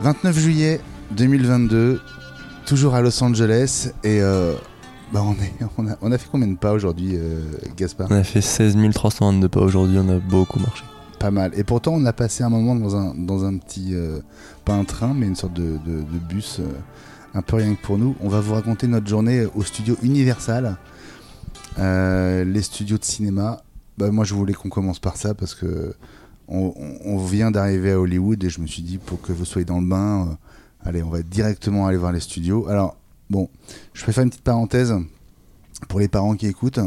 29 juillet 2022, toujours à Los Angeles et euh, bah on, est, on, a, on a fait combien de pas aujourd'hui, euh, Gaspard? On a fait 16 322 pas aujourd'hui, on a beaucoup marché. Pas mal. Et pourtant, on a passé un moment dans un, dans un petit, euh, pas un train, mais une sorte de, de- de bus, un peu rien que pour nous. On va vous raconter notre journée au studio Universal, les studios de cinéma. Bah, moi, je voulais qu'on commence par ça parce que on, vient d'arriver à Hollywood et je me suis dit pour que vous soyez dans le bain, euh, allez, on va directement aller voir les studios. Alors, bon, je vais faire une petite parenthèse pour les parents qui écoutent.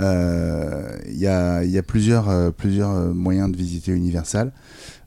Euh, Il y, a, plusieurs, euh, plusieurs moyens de visiter Universal.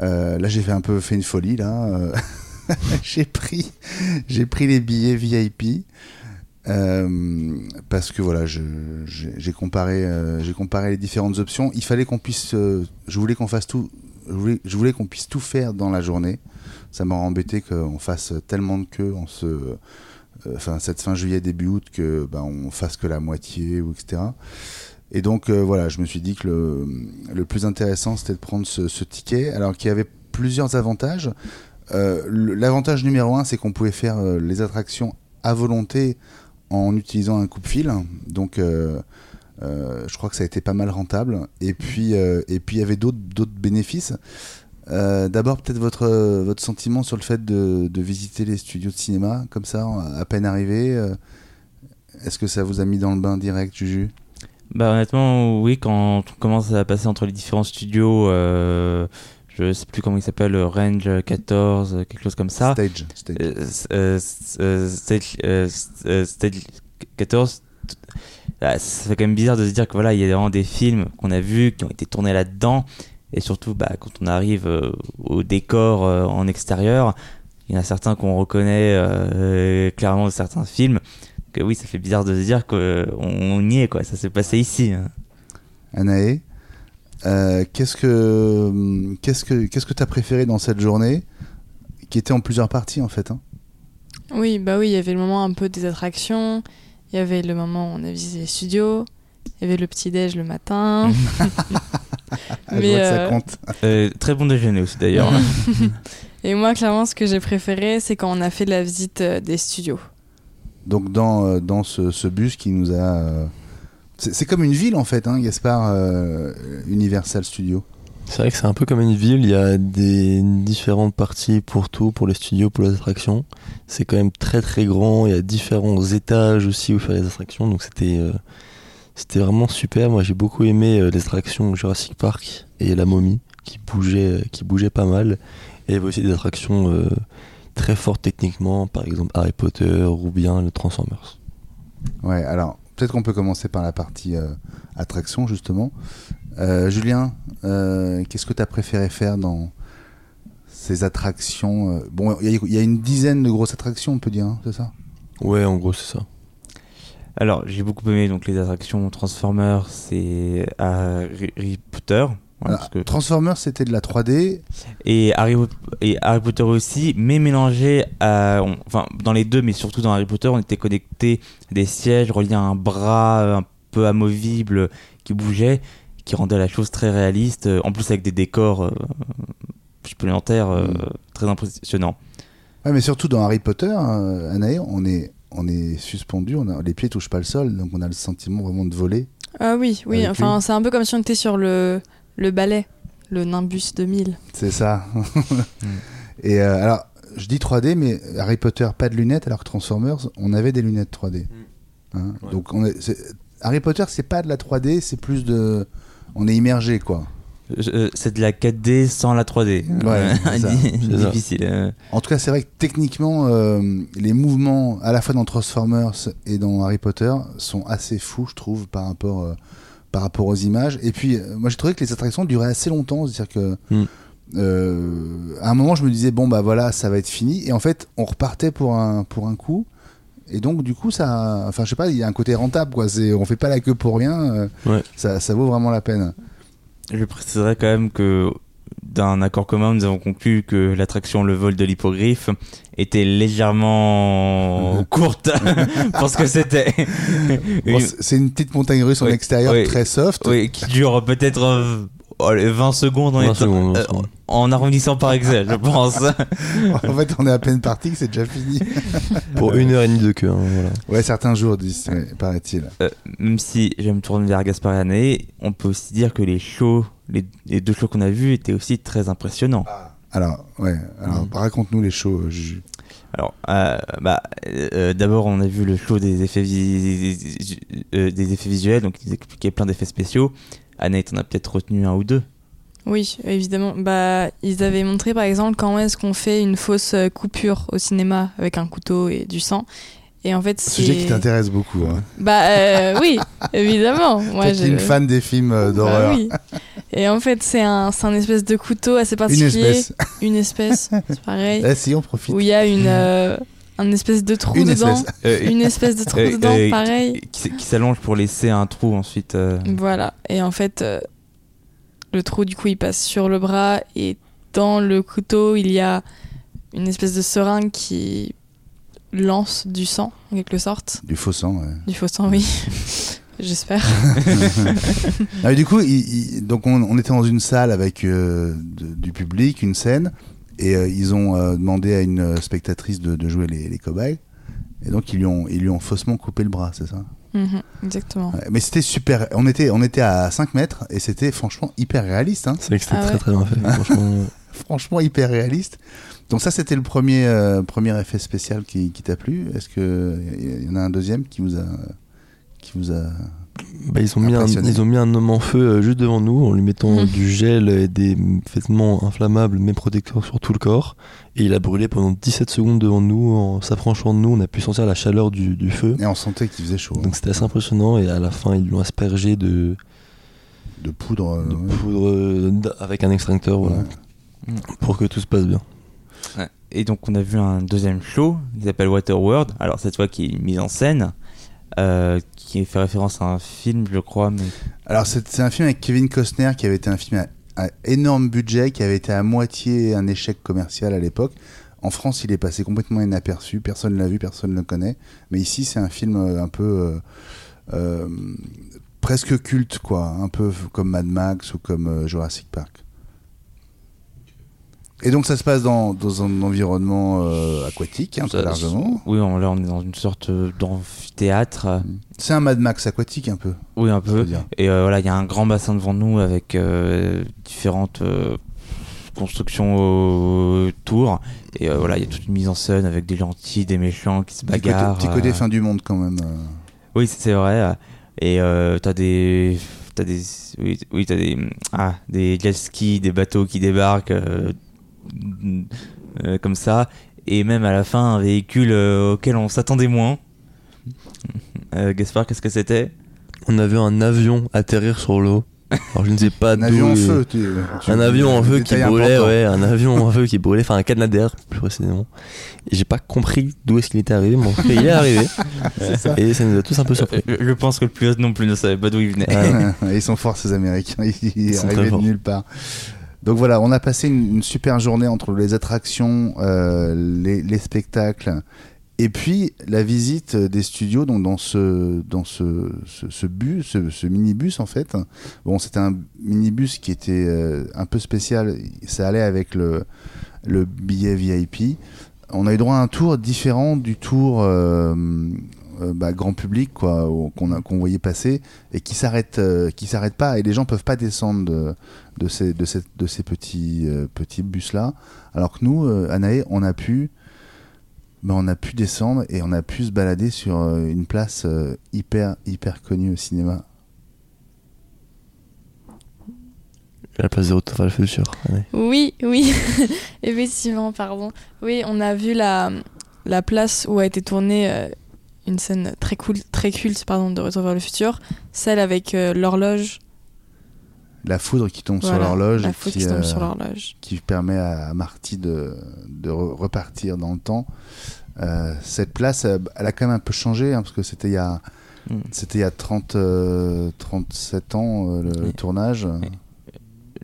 Là, j'ai fait un peu fait une folie là. J'ai pris les billets VIP. Euh, parce que voilà, euh, j'ai comparé les différentes options. Il fallait qu'on puisse, euh, je voulais qu'on fasse tout, je voulais, qu'on puisse tout faire dans la journée. Ça m'a embêté qu'on fasse tellement de queues en ce, enfin cette fin juillet début août que ben on fasse que la moitié ou etc. Et donc voilà, je me suis dit que le, plus intéressant c'était de prendre ce, ce ticket, alors qu'il y avait plusieurs avantages. L'avantage numéro un, c'est qu'on pouvait faire les attractions à volonté en utilisant un coupe-fil. Donc euh, euh, je crois que ça a été pas mal rentable. Et puis euh, et puis il y avait d'autres bénéfices. D'abord peut-être votre votre sentiment sur le fait de, visiter les studios de cinéma comme ça à peine arrivé. Est-ce que ça vous a mis dans le bain direct, Juju? Bah honnêtement oui quand on commence à passer entre les différents studios je sais plus comment il s'appelle Range 14 quelque chose comme ça Stage. stage. Euh, euh, euh, stage, euh, euh, stage 14 t- ah, ça fait quand même bizarre de se dire que voilà il y a vraiment des films qu'on a vus qui ont été tournés là-dedans et surtout bah, quand on arrive euh, au décor euh, en extérieur il y en a certains qu'on reconnaît euh, clairement de certains films que oui ça fait bizarre de se dire qu'on on y est quoi ça s'est passé ici hein. Anaé, euh, qu'est-ce que qu'est-ce que qu'est-ce que t'as préféré dans cette journée qui était en plusieurs parties en fait hein? Oui, bah oui, il y avait le moment un peu des attractions, il y avait le moment où on a visité les studios, il y avait le petit-déj le matin. Ah, Mais, que ça euh, compte. Euh, très bon déjeuner aussi d'ailleurs Et moi, clairement, ce que j'ai préféré, c'est quand on a fait la visite euh, des studios. Donc dans euh, dans ce, ce bus qui nous a euh, c'est comme une ville en fait, hein, Gaspard euh, Universal Studio. C'est vrai que c'est un peu comme une ville, il y a des différentes parties pour tout, pour les studios, pour les attractions. C'est quand même très très grand, il y a différents étages aussi où faire les attractions, donc c'était euh, c'était vraiment super. Moi j'ai beaucoup aimé euh, les attractions Jurassic Park et la momie qui bougeaient, euh, qui bougeaient pas mal. Et il y avait aussi des attractions très fortes techniquement, par exemple Harry Potter ou bien le Transformers. Ouais, alors peut-être qu'on peut commencer par la partie euh, attraction justement. Euh, Julien, euh, qu'est-ce que tu as préféré faire dans ces attractions Bon, il y, a- il y a une dizaine de grosses attractions, on peut dire, hein, c'est ça? Ouais, en gros c'est ça. Alors, j'ai beaucoup aimé donc les attractions Transformers et Harry Potter. Parce que- Transformers, c'était de la 3D. et, Harry, et Harry Potter aussi, mais mélangé à. on- enfin, dans les deux, mais surtout dans Harry Potter, on était connecté à des sièges reliés à un bras euh, un peu amovible qui bougeait, qui rendait la chose très réaliste. euh, En plus, avec des décors euh, supplémentaires euh, Mm. très impressionnants. Ouais, mais surtout dans Harry Potter, euh, Anaï, on est, on est suspendu, on a, les pieds touchent pas le sol, donc on a le sentiment vraiment de voler. Ah oui, oui, enfin, c'est un peu comme si on était sur le, le ballet, le Nimbus 2000. C'est ça. Et euh, alors, je dis 3D, mais Harry Potter, pas de lunettes, alors que Transformers, on avait des lunettes 3D. Hein, Ouais. Donc, on est, c'est- Harry Potter, c'est pas de la 3D, c'est plus de. On est immergé, quoi. Euh, C'est de la 4D sans la 3D. Ouais, c'est. Difficile. euh. En tout cas, c'est vrai que techniquement, euh, les mouvements, à la fois dans Transformers et dans Harry Potter, sont assez fous, je trouve, par rapport, euh, par rapport aux images. Et puis, euh, moi, j'ai trouvé que les attractions duraient assez longtemps. C'est-à-dire que. Mm. euh, à un moment, je me disais, bon, bah voilà, ça va être fini. Et en fait, on repartait pour un, pour un coup. Et donc, du coup, ça. Enfin, je sais pas, il y a un côté rentable, quoi. C'est, on fait pas la queue pour rien. euh, Ouais. ça, ça vaut vraiment la peine. Je préciserai quand même que d'un accord commun, nous avons conclu que l'attraction Le vol de l'hippogriffe était légèrement courte parce que c'était une- c'est- c'est une petite montagne russe en Oui, extérieur oui. très soft. oui, qui dure peut-être euh, allez, 20 secondes en 20 étant, secondes, 20 euh, secondes. en arrondissant par Excel, je pense. en fait, on est à peine parti, que c'est déjà fini. Pour une heure et demie de queue. hein, voilà. Ouais, certains jours, disent, paraît-il. Euh, même si je me tourne vers Anaé, on peut aussi dire que les shows, les, les deux shows qu'on a vus étaient aussi très impressionnants. Alors, ouais, alors Mhm. raconte-nous les shows, Juju. Alors, euh, bah, euh, d'abord, on a vu le show des effets, vis- euh, des effets visuels, donc ils expliquaient plein d'effets spéciaux. Anaïs, t'en as peut-être retenu un ou deux? Oui, évidemment. Bah, ils avaient montré par exemple comment est-ce qu'on fait une fausse euh, coupure au cinéma avec un couteau et du sang. Et en fait, c'est. Sujet qui t'intéresse beaucoup. Hein. Bah euh, oui, évidemment. Moi, Toi qui es une fan des films euh, Bah d'horreur. oui. Et en fait, c'est un, c'est un espèce de couteau assez une particulier. espèce. Une espèce, c'est pareil. Eh, si, on profite. Où il y a une, euh, un espèce de trou Une dedans. espèce. Euh, Une espèce de trou dedans, euh, pareil. Qui, qui s'allonge pour laisser un trou ensuite. euh, Voilà. Et en fait, euh, le trou, du coup, il passe sur le bras. Et dans le couteau, il y a une espèce de seringue qui lance du sang, en quelque sorte. Du faux sang, ouais. Du faux sang, oui. J'espère. Ah, du coup, il- il- donc on, on était dans une salle avec euh, de- du public, une scène, et euh, ils ont euh, demandé à une spectatrice de, de jouer les, les cobayes. Et donc ils lui ont, ils lui ont faussement coupé le bras, c'est ça? Mhm, exactement. Ouais, Mais c'était super. On était, on était à 5 mètres et c'était franchement hyper réaliste. hein. C'est vrai que c'était Ah très ouais. très bien fait. Franchement, Franchement hyper réaliste. Donc ça, c'était le premier, euh, premier effet spécial qui, qui t'a plu. Est-ce que il y en a un deuxième qui vous a, qui vous a bah, ils, ont mis un, ils ont mis un homme en feu euh, juste devant nous en lui mettant Mhm. du gel et des vêtements inflammables mais protecteurs sur tout le corps. Et il a brûlé pendant 17 secondes devant nous. En s'approchant de nous, on a pu sentir la chaleur du, du feu. Et on sentait qu'il faisait chaud. hein. Donc c'était assez impressionnant. Et à la fin, ils lui ont aspergé de, De poudre. de ouais. poudre euh, d- avec un extincteur voilà, Ouais. pour que tout se passe bien. Et donc on a vu un deuxième show qui s'appelle Waterworld. Alors cette fois qui est une mise en scène, euh, qui fait référence à un film, je crois, Alors c'est un film avec Kevin Costner qui avait été un film à, énorme budget, qui avait été à moitié un échec commercial à l'époque. En France, il est passé complètement inaperçu, personne ne l'a vu, personne ne le connaît. Mais ici, c'est un film euh, un peu euh, presque culte, quoi, un peu comme Mad Max ou comme Jurassic Park. Et donc ça se passe dans, dans un environnement euh, aquatique, un peu largement. oui, on, là on est dans une sorte d'amphithéâtre. C'est un Mad Max aquatique un peu. Oui, un peu. Et euh, voilà, il y a un grand bassin devant nous avec euh, différentes euh, constructions autour. Et euh, voilà, il y a toute une mise en scène avec des lentilles, des méchants qui se Petit côté, bagarrent. petit côté euh. fin du monde quand même. euh. Oui, c'est vrai. euh, Et euh, t'as des, t'as des, oui, oui, t'as des, ah, des jet skis, des bateaux qui débarquent euh, euh, comme ça, et même à la fin un véhicule euh, auquel on s'attendait moins. Euh, Gaspard, qu'est-ce que c'était? On a vu un avion atterrir sur l'eau. Alors je ne sais pas Un d'où avion en feu. tu- tu- Un avion en feu qui brûlait, important. ouais, un avion en feu qui brûlait, enfin un Canadair plus précisément. Et j'ai pas compris d'où est-ce qu'il était arrivé, mais en il est arrivé. Et ça nous a tous un peu surpris. Euh, Je pense que le pilote non plus ne savait pas d'où il venait. Ils sont forts ces Américains, ils sont très arrivaient de nulle part. Donc voilà, on a passé une, super journée entre les attractions, euh, les, les spectacles, et puis la visite des studios. Dans ce dans ce, bus, ce, minibus en fait. Bon, c'était un minibus qui était euh, un peu spécial. Ça allait avec le le billet VIP. On a eu droit à un tour différent du tour euh, euh, bah, grand public quoi, qu'on a- qu'on voyait passer et qui s'arrête euh, qui s'arrête pas et les gens peuvent pas descendre de, de ces de ces, de ces petits euh, petits bus là alors que nous euh, Anaé on a pu ben, on a pu descendre et on a pu se balader sur euh, une place euh, hyper hyper connue au cinéma La place le futur. ouais. Oui, oui, effectivement, pardon. Oui, on a vu la, la place où a été tournée euh, une scène très cool, très culte, pardon, de Retour vers le futur, celle avec euh, l'horloge. la foudre qui tombe sur l'horloge La et faute qui, qui tombe euh, sur l'horloge. qui permet à, Marty de, de re- repartir dans le temps. Euh, cette place, elle a quand même un peu changé, hein, parce que c'était il y a, Mm. c'était il y a 30, euh, 37 ans euh, le, le Oui. tournage.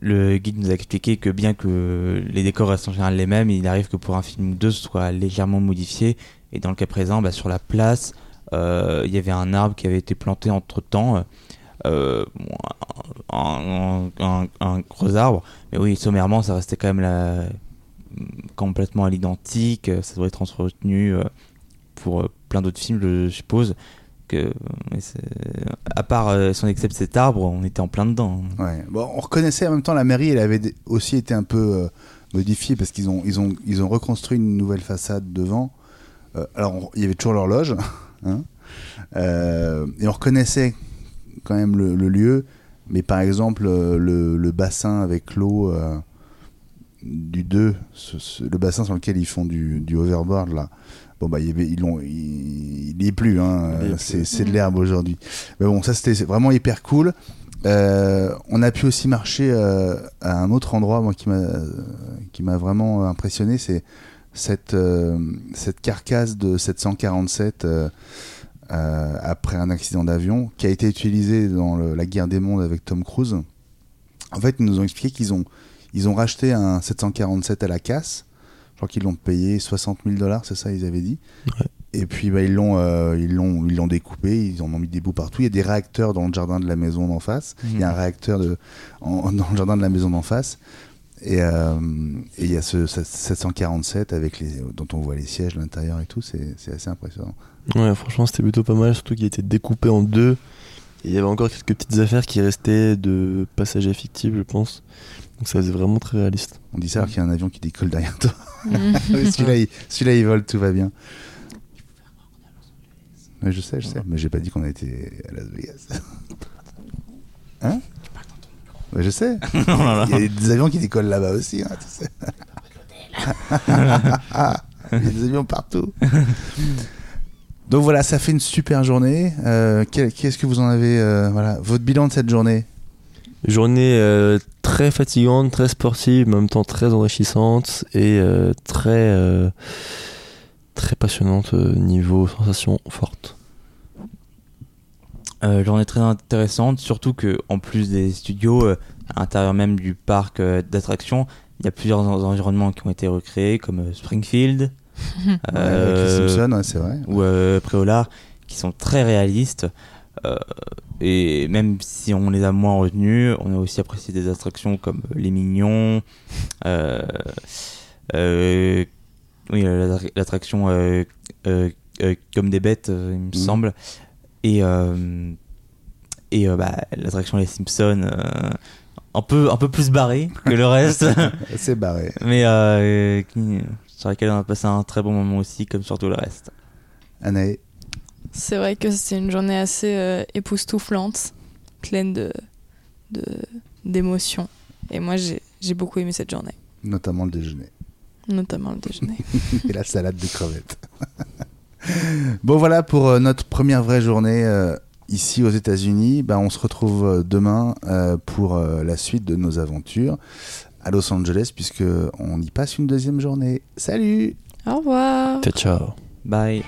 Le guide nous a expliqué que bien que les décors restent en général les mêmes, il arrive que pour un film ou deux, ce soit légèrement modifié. Et dans le cas présent, bah, sur la place, euh, il y avait un arbre qui avait été planté entre temps. un, un- gros arbre. Mais oui, sommairement, ça restait quand même complètement à l'identique. Ça doit être entretenu euh, pour euh, plein d'autres films, je suppose. Que, à part euh, si on accepte cet arbre, on était en plein dedans. Bon, on reconnaissait en même temps la mairie, elle avait aussi été un peu euh, modifiée parce qu'ils ont, ils ont, ils ont reconstruit une nouvelle façade devant. Euh, alors, il y avait toujours l'horloge. hein. Euh, et on reconnaissait quand même le, le lieu. Mais par exemple, euh, le, le bassin avec l'eau euh, du 2, ce- ce- le bassin sur lequel ils font du, du overboard, là. Bon, bah, il il il y est plus, hein. Il. C'est, de l'herbe aujourd'hui. Mais bon, ça, c'était vraiment hyper cool. Euh, on a pu aussi marcher euh, à un autre endroit, moi, qui m'a, qui m'a vraiment impressionné, c'est cette, euh, cette carcasse de 747 euh, euh, après un accident d'avion qui a été utilisée dans le- la guerre des mondes avec Tom Cruise. En fait, ils nous ont expliqué qu'ils ont, ils ont racheté un 747 à la casse. Je crois qu'ils l'ont payé 60 000 dollars, c'est ça, ils avaient dit. Ouais. Et puis bah, ils l'ont, euh, ils l'ont, ils l'ont découpé, ils en ont mis des bouts partout. Il y a des réacteurs dans le jardin de la maison d'en face. Il y a un réacteur de, en- dans le jardin de la maison d'en face. Et, euh, et il y a ce, ce 747 avec les, dont on voit les sièges l'intérieur et tout. C'est, c'est assez impressionnant. Ouais, franchement, c'était plutôt pas mal, surtout qu'il était découpé en deux. Et il y avait encore quelques petites affaires qui restaient de passagers fictifs, je pense. Donc ça faisait vraiment très réaliste. On dit ça alors qu'il y a un avion qui décolle derrière toi. Mais celui-là, il, vole, tout va bien. Mais je sais, je sais. Mais j'ai pas dit qu'on a été à Las Vegas. Hein? Je sais. Il y a des avions qui décollent là-bas aussi, hein, tu sais. Il y a des avions partout. Donc voilà, ça fait une super journée. Euh, Qu'est-ce que vous en avez euh, Voilà, votre bilan de cette journée? Journée euh, très fatigante, très sportive, mais en même temps très enrichissante et très, très passionnante niveau sensation forte. Euh, journée très intéressante, surtout que en plus des studios, euh, à l'intérieur même du parc euh, d'attractions, il y a plusieurs en- environnements qui ont été recréés, comme euh, Springfield Ouais, avec les euh, Simpsons, ouais, c'est vrai. ou euh, Préolard, qui sont très réalistes. Euh, et même si on les a moins retenus, on a aussi apprécié des attractions comme Les Mignons, euh, euh, oui, l'attraction euh, euh, euh, Comme des bêtes, il me Mhm. semble, et, euh, et euh, bah, l'attraction Les Simpsons, euh, un, peu, un peu plus barrée que le reste, C'est barré. mais euh, sur laquelle on a passé un très bon moment aussi, comme sur tout le reste. Anaë, C'est vrai que c'était une journée assez euh, époustouflante, pleine de de- d'émotions. Et moi, j'ai j'ai beaucoup aimé cette journée, notamment le déjeuner. notamment le déjeuner. et la salade de crevettes. bon voilà pour euh, notre première vraie journée euh, ici aux États-Unis. Ben, on se retrouve euh, demain euh, pour euh, la suite de nos aventures à Los Angeles puisque on y passe une deuxième journée. Salut Au revoir. Ciao, ciao. Bye.